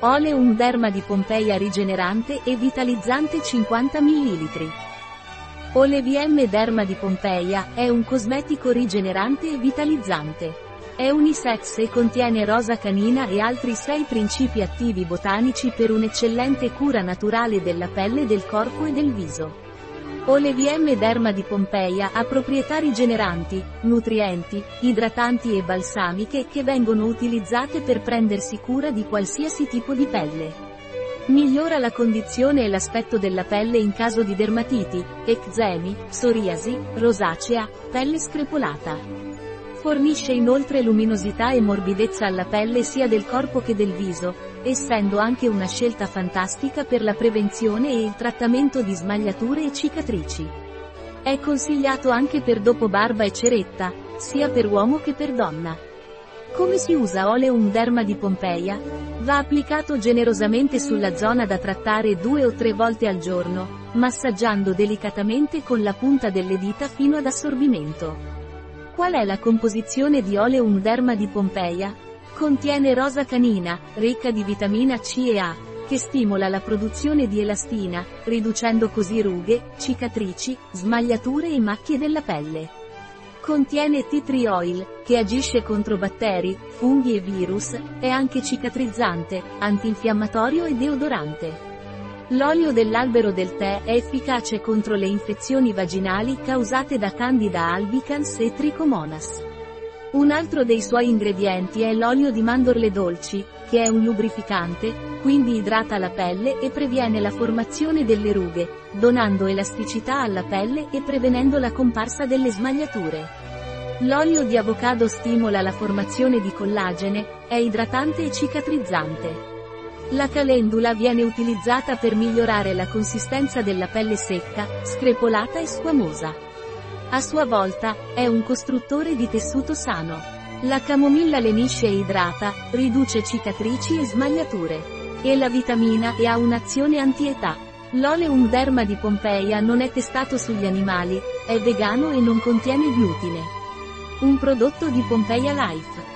Oleum derma di Pompeia rigenerante e vitalizzante 50 ml. Olevm derma di Pompeia è un cosmetico rigenerante e vitalizzante. È unisex e contiene rosa canina e altri 6 principi attivi botanici per un'eccellente cura naturale della pelle del corpo e del viso. Olevm derma di Pompeia ha proprietà rigeneranti, nutrienti, idratanti e balsamiche che vengono utilizzate per prendersi cura di qualsiasi tipo di pelle. Migliora la condizione e l'aspetto della pelle in caso di dermatiti, eczemi, psoriasi, rosacea, pelle screpolata. Fornisce inoltre luminosità e morbidezza alla pelle sia del corpo che del viso, essendo anche una scelta fantastica per la prevenzione e il trattamento di smagliature e cicatrici. È consigliato anche per dopo barba e ceretta, sia per uomo che per donna. Come si usa Oleum derma di Pompeia? Va applicato generosamente sulla zona da trattare due o tre volte al giorno, massaggiando delicatamente con la punta delle dita fino ad assorbimento. Qual è la composizione di Oleum derma di Pompeia? Contiene rosa canina, ricca di vitamina C e A, che stimola la produzione di elastina, riducendo così rughe, cicatrici, smagliature e macchie della pelle. Contiene tea tree oil, che agisce contro batteri, funghi e virus, è anche cicatrizzante, antinfiammatorio e deodorante. L'olio dell'albero del tè è efficace contro le infezioni vaginali causate da Candida albicans e Trichomonas. Un altro dei suoi ingredienti è l'olio di mandorle dolci, che è un lubrificante, quindi idrata la pelle e previene la formazione delle rughe, donando elasticità alla pelle e prevenendo la comparsa delle smagliature. L'olio di avocado stimola la formazione di collagene, è idratante e cicatrizzante. La calendula viene utilizzata per migliorare la consistenza della pelle secca, screpolata e squamosa. A sua volta, è un costruttore di tessuto sano. La camomilla lenisce e idrata, riduce cicatrici e smagliature. E la vitamina E ha un'azione antietà. L'oleum derma di Pompeia non è testato sugli animali, è vegano e non contiene glutine. Un prodotto di Pompeia Life.